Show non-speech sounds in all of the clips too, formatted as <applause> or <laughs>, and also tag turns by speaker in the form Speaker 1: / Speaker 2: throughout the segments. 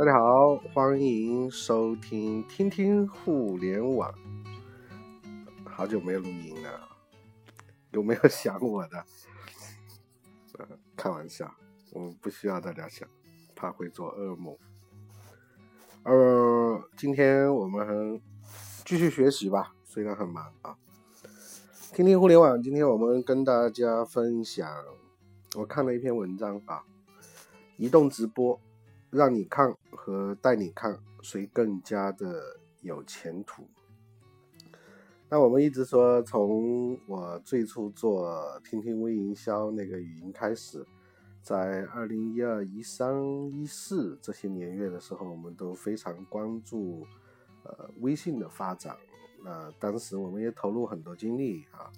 Speaker 1: 大家好，欢迎收听听听互联网。好久没有录音了，有没有想我的？呃开玩笑，我们不需要大家想，怕会做噩梦。呃，今天我们继续学习吧，虽然很忙啊。听听互联网，今天我们跟大家分享，我看了一篇文章啊，移动直播，让你看和带你看谁更加的有前途。那我们一直说，从我最初做听听微营销那个语音开始，在二零一二、一三、一四这些年月的时候，我们都非常关注呃微信的发展。那当时我们也投入很多精力啊，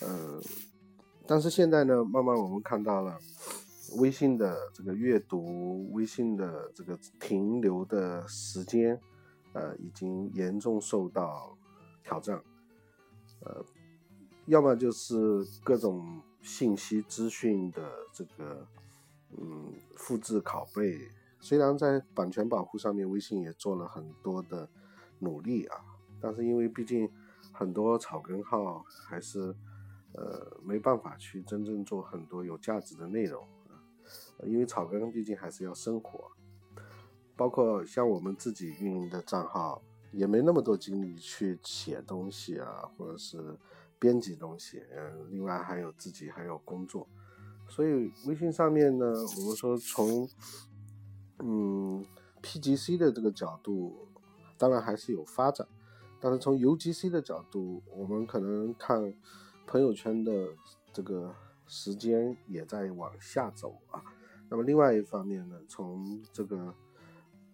Speaker 1: 呃，但是现在呢，慢慢我们看到了微信的这个阅读、微信的这个停留的时间，呃，已经严重受到挑战。呃，要么就是各种信息资讯的这个，嗯，复制拷贝。虽然在版权保护上面，微信也做了很多的努力啊，但是因为毕竟很多草根号还是呃没办法去真正做很多有价值的内容，因为草根毕竟还是要生活，包括像我们自己运营的账号。也没那么多精力去写东西啊，或者是编辑东西，嗯，另外还有自己还有工作，所以微信上面呢，我们说从嗯 PGC 的这个角度，当然还是有发展，但是从 UGC 的角度，我们可能看朋友圈的这个时间也在往下走啊。那么另外一方面呢，从这个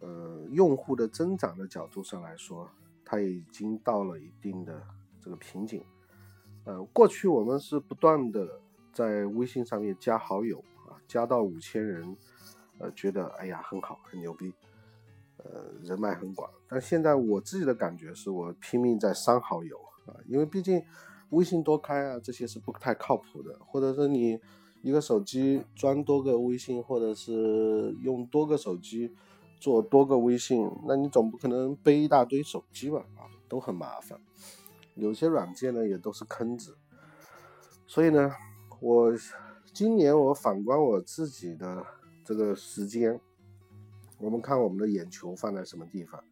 Speaker 1: 呃，用户的增长的角度上来说，它已经到了一定的这个瓶颈。呃，过去我们是不断的在微信上面加好友啊，加到五千人，呃，觉得哎呀很好，很牛逼，呃，人脉很广。但现在我自己的感觉是我拼命在删好友啊，因为毕竟微信多开啊，这些是不太靠谱的，或者是你一个手机装多个微信，或者是用多个手机。做多个微信，那你总不可能背一大堆手机吧？啊，都很麻烦。有些软件呢也都是坑子。所以呢，我今年我反观我自己的这个时间，我们看我们的眼球放在什么地方？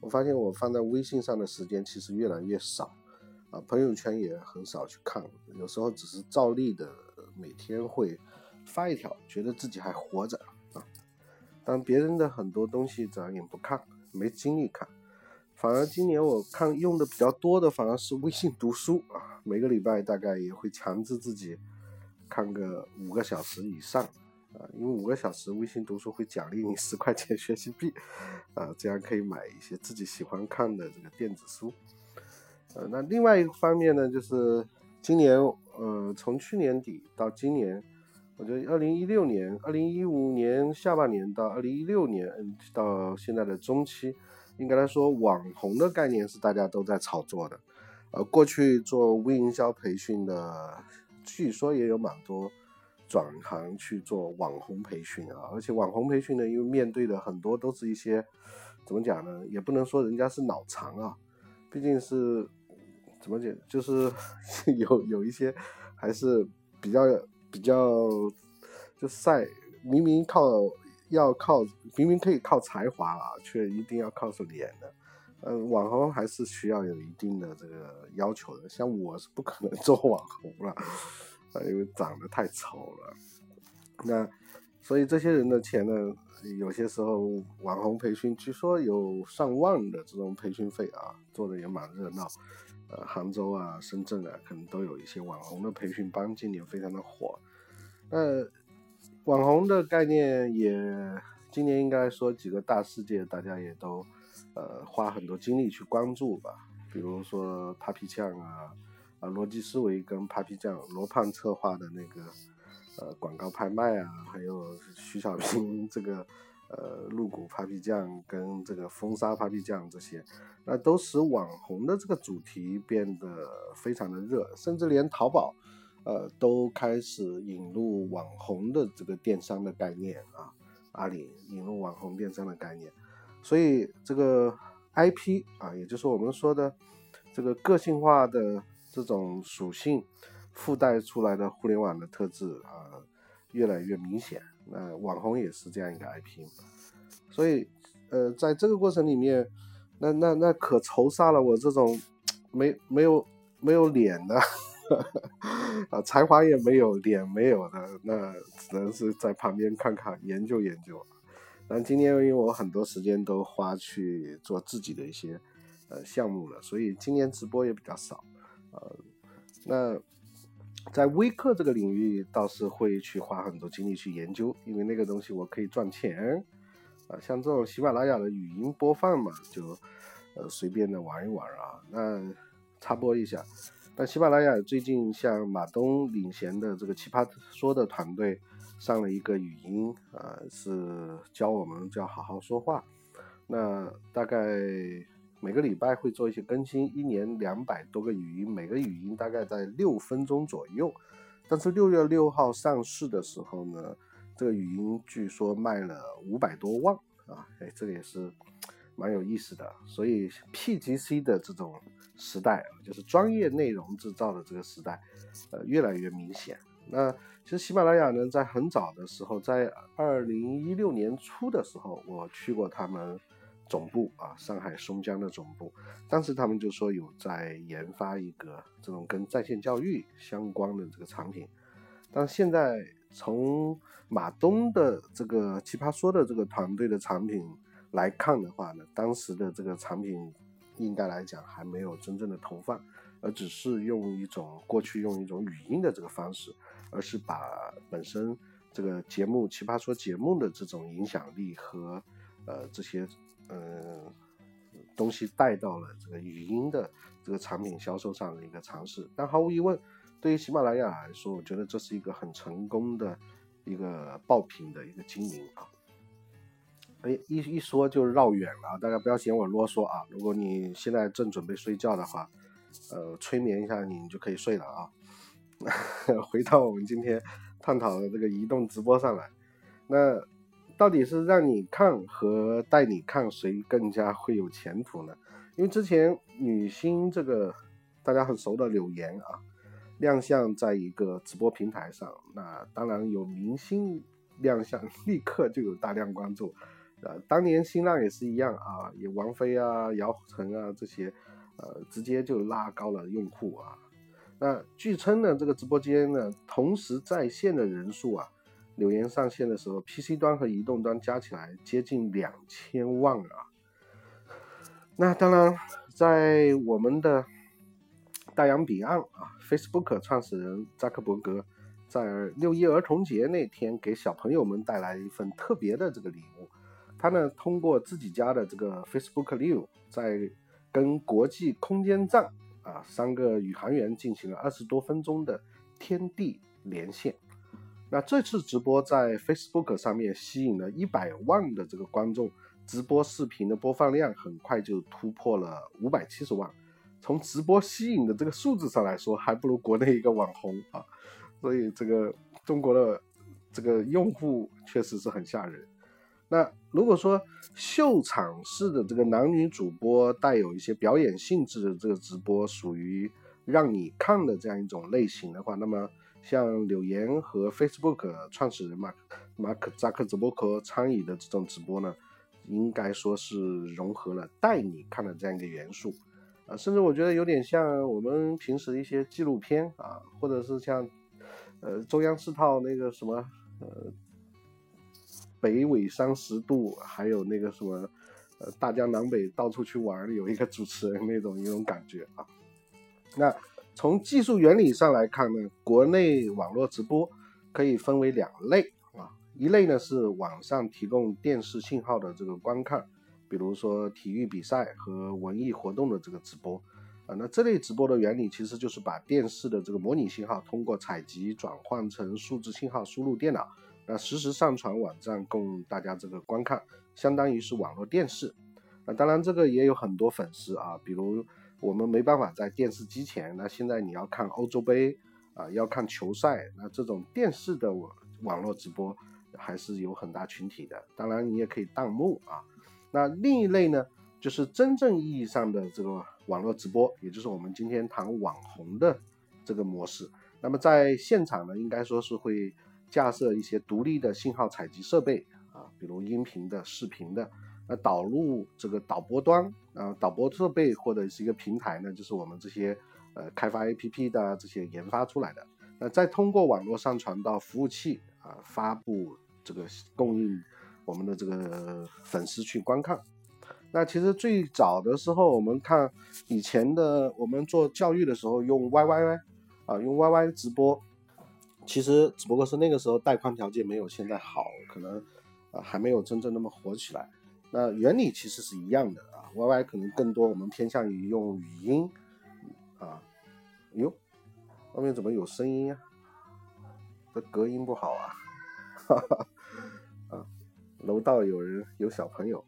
Speaker 1: 我发现我放在微信上的时间其实越来越少啊，朋友圈也很少去看，有时候只是照例的每天会发一条，觉得自己还活着啊。但别人的很多东西咱也不看，没精力看，反而今年我看用的比较多的反而是微信读书啊，每个礼拜大概也会强制自己看个五个小时以上啊，因为五个小时微信读书会奖励你十块钱学习币啊，这样可以买一些自己喜欢看的这个电子书。呃，那另外一个方面呢，就是今年呃从去年底到今年。我觉得二零一六年、二零一五年下半年到二零一六年，嗯，到现在的中期，应该来说，网红的概念是大家都在炒作的。呃，过去做微营销培训的，据说也有蛮多转行去做网红培训啊。而且网红培训呢，因为面对的很多都是一些怎么讲呢？也不能说人家是脑残啊，毕竟是怎么讲，就是 <laughs> 有有一些还是比较。比较就晒，明明靠要靠，明明可以靠才华啊，却一定要靠脸的。嗯，网红还是需要有一定的这个要求的。像我是不可能 <laughs> 做网红了，因为长得太丑了。那所以这些人的钱呢，有些时候网红培训，据说有上万的这种培训费啊，做的也蛮热闹。呃，杭州啊、深圳啊，可能都有一些网红的培训班，今年非常的火。那网红的概念也，今年应该说几个大事件，大家也都呃花很多精力去关注吧。比如说 Papi 酱啊，啊逻辑思维跟 Papi 酱罗胖策划的那个呃广告拍卖啊，还有徐小平这个。呃，露骨 Papi 酱跟这个风沙 Papi 酱这些，那都使网红的这个主题变得非常的热，甚至连淘宝，呃，都开始引入网红的这个电商的概念啊阿里引入网红电商的概念，所以这个 IP 啊，也就是我们说的这个个性化的这种属性附带出来的互联网的特质啊，越来越明显。那网红也是这样一个 IP，嘛所以呃，在这个过程里面，那那那可愁煞了我这种没没有没有脸的。<laughs> 啊，才华也没有，脸没有的，那只能是在旁边看看，研究研究。但今天因为我很多时间都花去做自己的一些呃项目了，所以今年直播也比较少。呃，那在微课这个领域倒是会去花很多精力去研究，因为那个东西我可以赚钱。啊，像这种喜马拉雅的语音播放嘛，就呃随便的玩一玩啊。那插播一下。那喜马拉雅最近像马东领衔的这个奇葩说的团队上了一个语音啊，是教我们叫好好说话。那大概每个礼拜会做一些更新，一年两百多个语音，每个语音大概在六分钟左右。但是六月六号上市的时候呢，这个语音据说卖了五百多万啊，哎，这个也是蛮有意思的。所以 PGC 的这种。时代，就是专业内容制造的这个时代，呃，越来越明显。那其实喜马拉雅呢，在很早的时候，在二零一六年初的时候，我去过他们总部啊，上海松江的总部。当时他们就说有在研发一个这种跟在线教育相关的这个产品。但现在从马东的这个奇葩说的这个团队的产品来看的话呢，当时的这个产品。应该来讲还没有真正的投放，而只是用一种过去用一种语音的这个方式，而是把本身这个节目《奇葩说》节目的这种影响力和呃这些嗯东西带到了这个语音的这个产品销售上的一个尝试。但毫无疑问，对于喜马拉雅来说，我觉得这是一个很成功的一个爆品的一个经营啊。哎，一一说就绕远了，大家不要嫌我啰嗦啊！如果你现在正准备睡觉的话，呃，催眠一下你，你就可以睡了啊。<laughs> 回到我们今天探讨的这个移动直播上来，那到底是让你看和带你看谁更加会有前途呢？因为之前女星这个大家很熟的柳岩啊，亮相在一个直播平台上，那当然有明星亮相，立刻就有大量关注。呃，当年新浪也是一样啊，有王菲啊、姚晨啊这些，呃，直接就拉高了用户啊。那据称呢，这个直播间呢，同时在线的人数啊，柳岩上线的时候，PC 端和移动端加起来接近两千万啊。那当然，在我们的大洋彼岸啊，Facebook 创始人扎克伯格在六一儿童节那天给小朋友们带来一份特别的这个礼物。他呢，通过自己家的这个 Facebook Live，在跟国际空间站啊三个宇航员进行了二十多分钟的天地连线。那这次直播在 Facebook 上面吸引了一百万的这个观众，直播视频的播放量很快就突破了五百七十万。从直播吸引的这个数字上来说，还不如国内一个网红啊。所以这个中国的这个用户确实是很吓人。那如果说秀场式的这个男女主播带有一些表演性质的这个直播属于让你看的这样一种类型的话，那么像柳岩和 Facebook 创始人马马克扎克直播科参与的这种直播呢，应该说是融合了带你看的这样一个元素啊，甚至我觉得有点像我们平时一些纪录片啊，或者是像呃中央四套那个什么呃。北纬三十度，还有那个什么，呃，大江南北到处去玩，有一个主持人那种一种感觉啊。那从技术原理上来看呢，国内网络直播可以分为两类啊，一类呢是网上提供电视信号的这个观看，比如说体育比赛和文艺活动的这个直播啊。那这类直播的原理其实就是把电视的这个模拟信号通过采集转换成数字信号输入电脑。那实时上传网站供大家这个观看，相当于是网络电视。那当然这个也有很多粉丝啊，比如我们没办法在电视机前，那现在你要看欧洲杯啊，要看球赛，那这种电视的网网络直播，还是有很大群体的。当然，你也可以弹幕啊。那另一类呢，就是真正意义上的这个网络直播，也就是我们今天谈网红的这个模式。那么在现场呢，应该说是会架设一些独立的信号采集设备啊，比如音频的、视频的。那导入这个导播端啊，导播设备或者是一个平台呢，就是我们这些呃开发 APP 的这些研发出来的。那再通过网络上传到服务器啊，发布这个供应我们的这个粉丝去观看。那其实最早的时候，我们看以前的我们做教育的时候用 YY 啊，用 YY 直播，其实只不过是那个时候带宽条件没有现在好，可能啊还没有真正那么火起来。那原理其实是一样的啊，YY 可能更多我们偏向于用语音啊，哟。外面怎么有声音呀？这隔音不好啊！哈哈，啊，楼道有人有小朋友。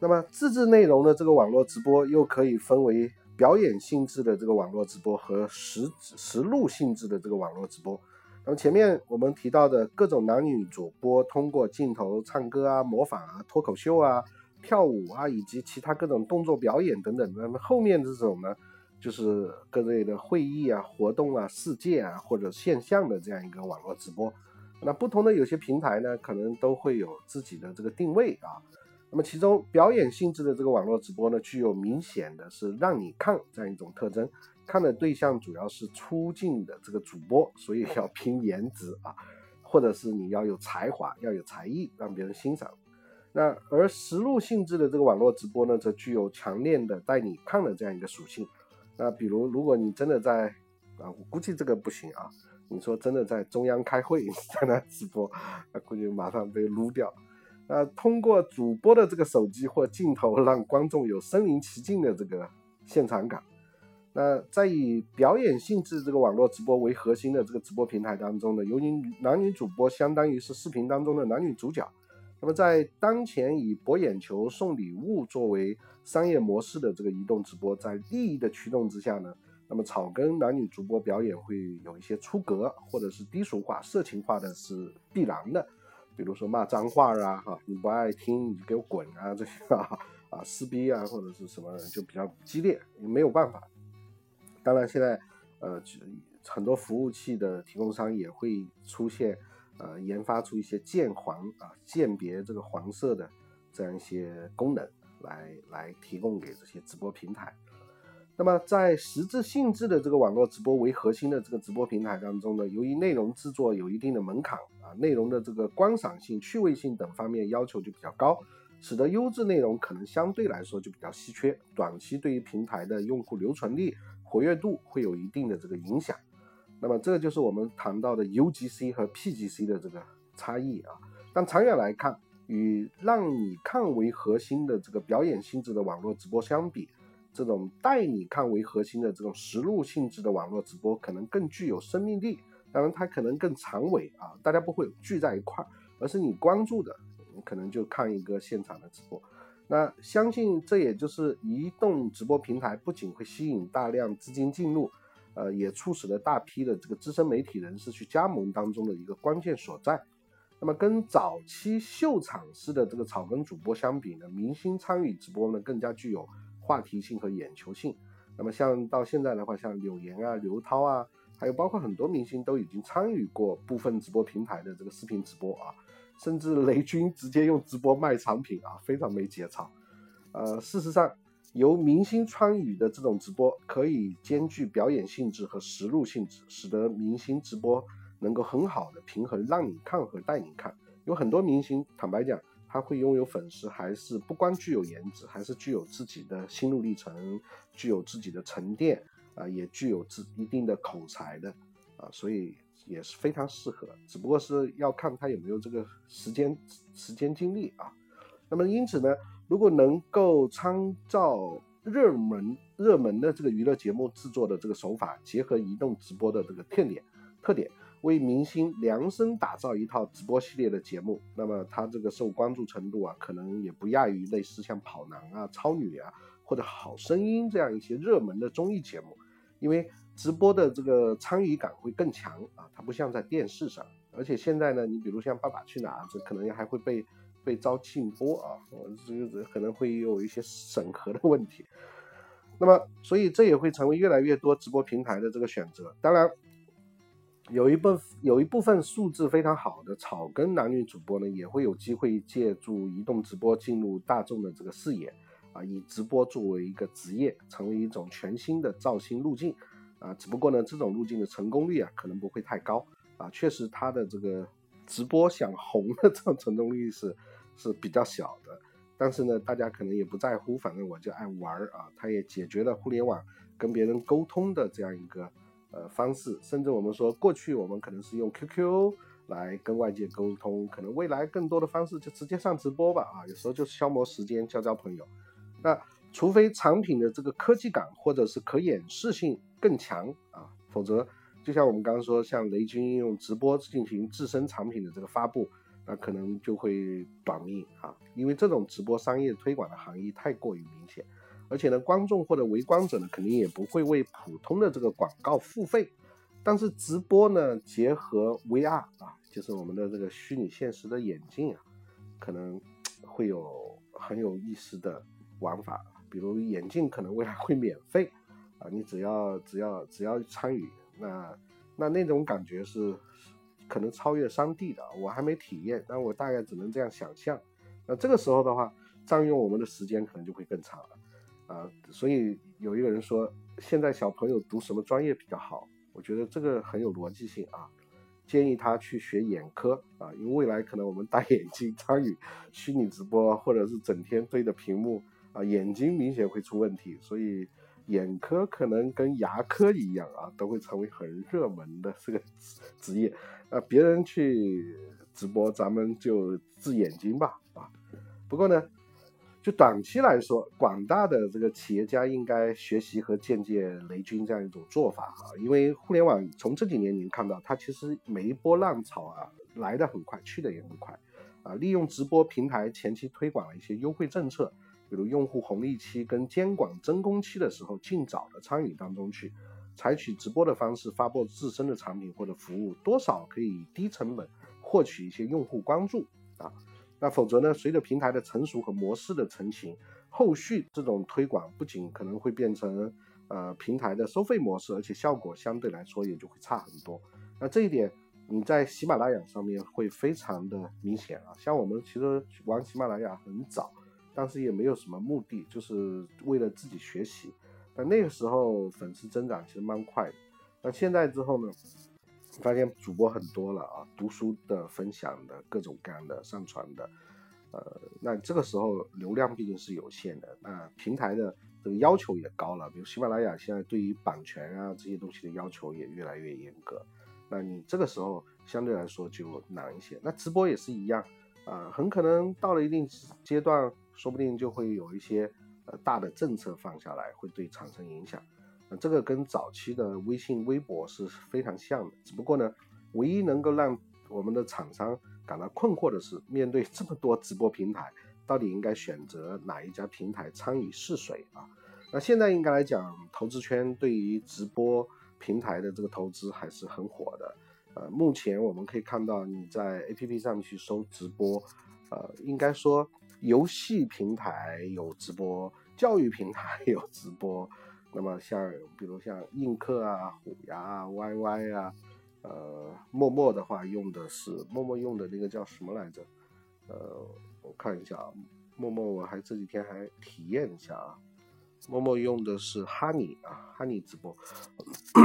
Speaker 1: 那么自制内容的这个网络直播又可以分为表演性质的这个网络直播和实实录性质的这个网络直播。那么前面我们提到的各种男女主播通过镜头唱歌啊、模仿啊、脱口秀啊、跳舞啊，以及其他各种动作表演等等，那么后面这种呢？就是各类的会议啊、活动啊、世界啊或者现象的这样一个网络直播，那不同的有些平台呢，可能都会有自己的这个定位啊。那么其中表演性质的这个网络直播呢，具有明显的是让你看这样一种特征，看的对象主要是出镜的这个主播，所以要拼颜值啊，或者是你要有才华、要有才艺，让别人欣赏。那而实录性质的这个网络直播呢，则具有强烈的带你看的这样一个属性。那比如，如果你真的在啊，我估计这个不行啊。你说真的在中央开会，<laughs> 在那直播，那估计马上被撸掉。那通过主播的这个手机或镜头，让观众有身临其境的这个现场感。那在以表演性质这个网络直播为核心的这个直播平台当中呢，由于男女主播相当于是视频当中的男女主角。那么在当前以博眼球、送礼物作为商业模式的这个移动直播，在利益的驱动之下呢，那么草根男女主播表演会有一些出格或者是低俗化、色情化的是必然的，比如说骂脏话啊，哈，你不爱听你给我滚啊，这些啊啊撕逼啊或者是什么就比较激烈，也没有办法。当然现在呃很多服务器的提供商也会出现。呃，研发出一些鉴黄啊，鉴别这个黄色的这样一些功能，来来提供给这些直播平台。那么，在实质性质的这个网络直播为核心的这个直播平台当中呢，由于内容制作有一定的门槛啊，内容的这个观赏性、趣味性等方面要求就比较高，使得优质内容可能相对来说就比较稀缺，短期对于平台的用户留存率、活跃度会有一定的这个影响。那么这个就是我们谈到的 UGC 和 PGC 的这个差异啊。但长远来看，与让你看为核心的这个表演性质的网络直播相比，这种带你看为核心的这种实录性质的网络直播可能更具有生命力。当然，它可能更长尾啊，大家不会聚在一块儿，而是你关注的，可能就看一个现场的直播。那相信这也就是移动直播平台不仅会吸引大量资金进入。呃，也促使了大批的这个资深媒体人士去加盟当中的一个关键所在。那么跟早期秀场式的这个草根主播相比呢，明星参与直播呢更加具有话题性和眼球性。那么像到现在的话，像柳岩啊、刘涛啊，还有包括很多明星都已经参与过部分直播平台的这个视频直播啊，甚至雷军直接用直播卖产品啊，非常没节操。呃，事实上。由明星参与的这种直播，可以兼具表演性质和实录性质，使得明星直播能够很好的平衡让你看和带你看。有很多明星，坦白讲，他会拥有粉丝，还是不光具有颜值，还是具有自己的心路历程，具有自己的沉淀啊，也具有自一定的口才的啊，所以也是非常适合。只不过是要看他有没有这个时间、时间精力啊。那么因此呢？如果能够参照热门热门的这个娱乐节目制作的这个手法，结合移动直播的这个特点特点，为明星量身打造一套直播系列的节目，那么它这个受关注程度啊，可能也不亚于类似像跑男啊、超女啊或者好声音这样一些热门的综艺节目，因为直播的这个参与感会更强啊，它不像在电视上而且现在呢，你比如像《爸爸去哪儿》，这可能还会被被遭禁播啊，这个可能会有一些审核的问题。那么，所以这也会成为越来越多直播平台的这个选择。当然，有一部分有一部分素质非常好的草根男女主播呢，也会有机会借助移动直播进入大众的这个视野啊，以直播作为一个职业，成为一种全新的造星路径啊。只不过呢，这种路径的成功率啊，可能不会太高。啊，确实，它的这个直播想红的这种成功率是是比较小的，但是呢，大家可能也不在乎，反正我就爱玩儿啊。它也解决了互联网跟别人沟通的这样一个呃方式，甚至我们说过去我们可能是用 QQ 来跟外界沟通，可能未来更多的方式就直接上直播吧啊，有时候就是消磨时间，交交朋友。那除非产品的这个科技感或者是可演示性更强啊，否则。就像我们刚刚说，像雷军用直播进行自身产品的这个发布，那可能就会短命啊，因为这种直播商业推广的含义太过于明显，而且呢，观众或者围观者呢，肯定也不会为普通的这个广告付费。但是直播呢，结合 VR 啊，就是我们的这个虚拟现实的眼镜啊，可能会有很有意思的玩法，比如眼镜可能未来会免费啊，你只要只要只要参与。那那那种感觉是可能超越三 D 的，我还没体验，但我大概只能这样想象。那这个时候的话，占用我们的时间可能就会更长了啊。所以有一个人说，现在小朋友读什么专业比较好？我觉得这个很有逻辑性啊，建议他去学眼科啊，因为未来可能我们戴眼镜参与虚拟直播，或者是整天对着屏幕啊，眼睛明显会出问题，所以。眼科可能跟牙科一样啊，都会成为很热门的这个职业。啊，别人去直播，咱们就治眼睛吧啊。不过呢，就短期来说，广大的这个企业家应该学习和借鉴雷军这样一种做法啊。因为互联网从这几年您看到，它其实每一波浪潮啊来的很快，去的也很快啊。利用直播平台前期推广了一些优惠政策。比如用户红利期跟监管真空期的时候，尽早的参与当中去，采取直播的方式发布自身的产品或者服务，多少可以低成本获取一些用户关注啊。那否则呢，随着平台的成熟和模式的成型，后续这种推广不仅可能会变成呃平台的收费模式，而且效果相对来说也就会差很多。那这一点你在喜马拉雅上面会非常的明显啊。像我们其实玩喜马拉雅很早。当时也没有什么目的，就是为了自己学习。但那个时候粉丝增长其实蛮快的。那现在之后呢，发现主播很多了啊，读书的、分享的、各种各样的、上传的，呃，那这个时候流量毕竟是有限的，那平台的这个要求也高了。比如喜马拉雅现在对于版权啊这些东西的要求也越来越严格。那你这个时候相对来说就难一些。那直播也是一样啊，很可能到了一定阶段。说不定就会有一些呃大的政策放下来，会对产生影响。那这个跟早期的微信、微博是非常像的。只不过呢，唯一能够让我们的厂商感到困惑的是，面对这么多直播平台，到底应该选择哪一家平台参与试水啊？那现在应该来讲，投资圈对于直播平台的这个投资还是很火的。呃，目前我们可以看到，你在 APP 上面去搜直播，呃，应该说。游戏平台有直播，教育平台有直播，那么像比如像映客啊、虎牙啊、YY 啊，呃，陌陌的话用的是陌陌用的那个叫什么来着？呃，我看一下啊，陌陌我还这几天还体验一下啊，陌陌用的是哈尼啊，哈尼直播，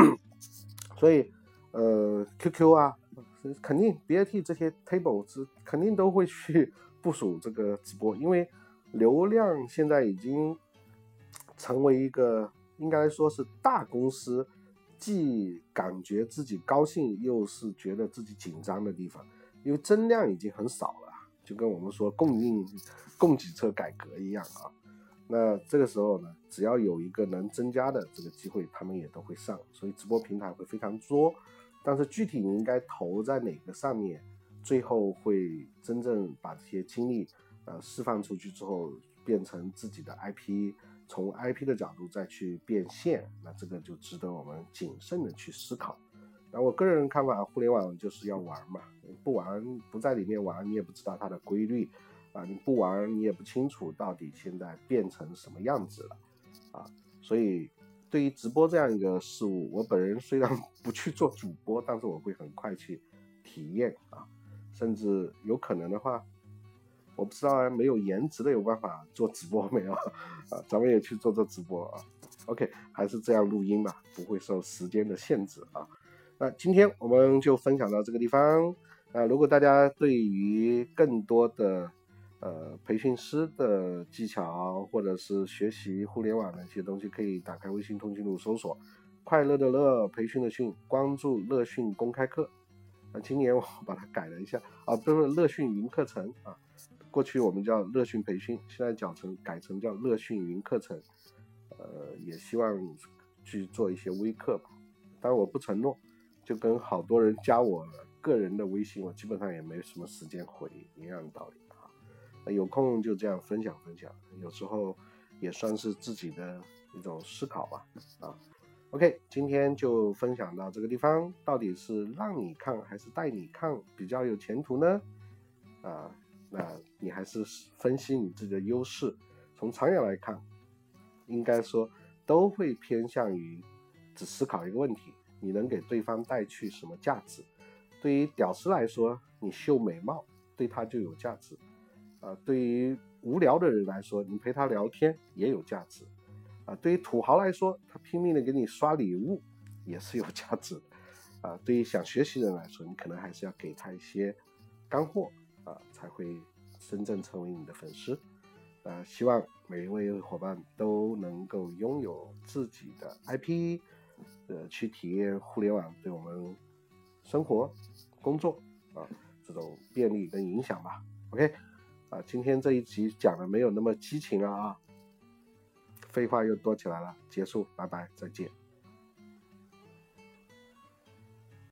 Speaker 1: <coughs> 所以呃，QQ 啊，肯定 BAT 这些 table 是肯定都会去。<laughs> 部署这个直播，因为流量现在已经成为一个应该说是大公司既感觉自己高兴，又是觉得自己紧张的地方，因为增量已经很少了，就跟我们说供应供给侧改革一样啊。那这个时候呢，只要有一个能增加的这个机会，他们也都会上，所以直播平台会非常多。但是具体你应该投在哪个上面？最后会真正把这些精力，呃，释放出去之后，变成自己的 IP，从 IP 的角度再去变现，那这个就值得我们谨慎的去思考。那我个人看法，互联网就是要玩嘛，不玩不在里面玩，你也不知道它的规律啊，你不玩你也不清楚到底现在变成什么样子了啊。所以对于直播这样一个事物，我本人虽然 <laughs> 不去做主播，但是我会很快去体验啊，甚至有可能的话，我不知道没有颜值的有办法做直播没有啊？咱们也去做做直播啊。OK，还是这样录音吧，不会受时间的限制啊。那今天我们就分享到这个地方。啊，如果大家对于更多的呃培训师的技巧，或者是学习互联网的一些东西，可以打开微信通讯录搜索“快乐的乐培训的训”，关注乐讯公开课。啊，今年我把它改了一下啊，不是乐讯云课程啊。过去我们叫乐讯培训，现在讲成改成叫乐讯云课程。呃，也希望去做一些微课吧，当然我不承诺。就跟好多人加我个人的微信，我基本上也没什么时间回一样的道理。有空就这样分享分享，有时候也算是自己的一种思考吧啊。OK，今天就分享到这个地方，到底是让你看还是带你看比较有前途呢？啊，那你还是分析你自己的优势，从长远来看，应该说都会偏向于只思考一个问题。你能给对方带去什么价值？对于屌丝来说，你秀美貌对他就有价值；啊，对于无聊的人来说，你陪他聊天也有价值；啊，对于土豪来说，他拼命的给你刷礼物也是有价值；啊，对于想学习的人来说，你可能还是要给他一些干货啊，才会真正成为你的粉丝。啊，希望每一位伙伴都能够拥有自己的 IP。呃，去体验互联网对我们生活、工作啊这种便利跟影响吧。OK，啊，今天这一集讲的没有那么激情了啊，废话又多起来了。结束，拜拜，再见。